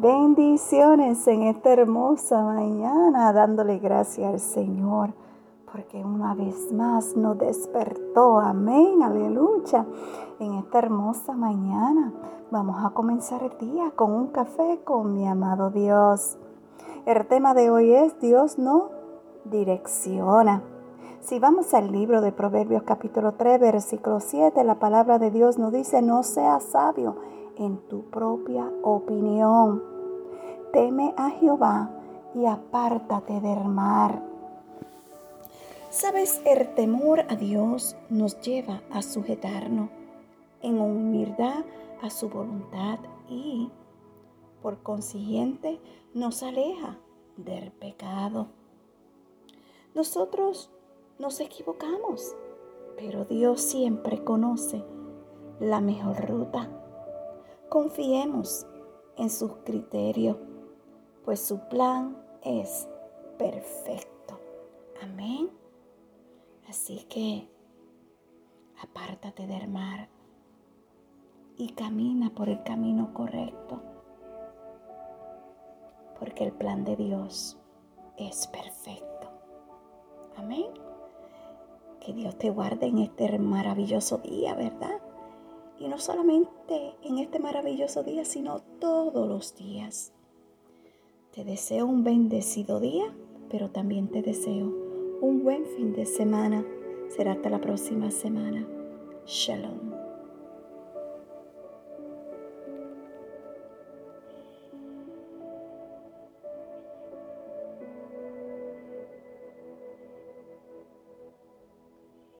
Bendiciones en esta hermosa mañana, dándole gracias al Señor, porque una vez más nos despertó. Amén, aleluya. En esta hermosa mañana vamos a comenzar el día con un café con mi amado Dios. El tema de hoy es Dios no direcciona. Si vamos al libro de Proverbios capítulo 3, versículo 7, la palabra de Dios nos dice, no seas sabio en tu propia opinión. Teme a Jehová y apártate del mar. Sabes, el temor a Dios nos lleva a sujetarnos en humildad a su voluntad y, por consiguiente, nos aleja del pecado. Nosotros nos equivocamos, pero Dios siempre conoce la mejor ruta. Confiemos en sus criterios, pues su plan es perfecto. Amén. Así que apártate del mar y camina por el camino correcto, porque el plan de Dios es perfecto. Amén. Que Dios te guarde en este maravilloso día, ¿verdad? Y no solamente en este maravilloso día, sino todos los días. Te deseo un bendecido día, pero también te deseo un buen fin de semana. Será hasta la próxima semana. Shalom.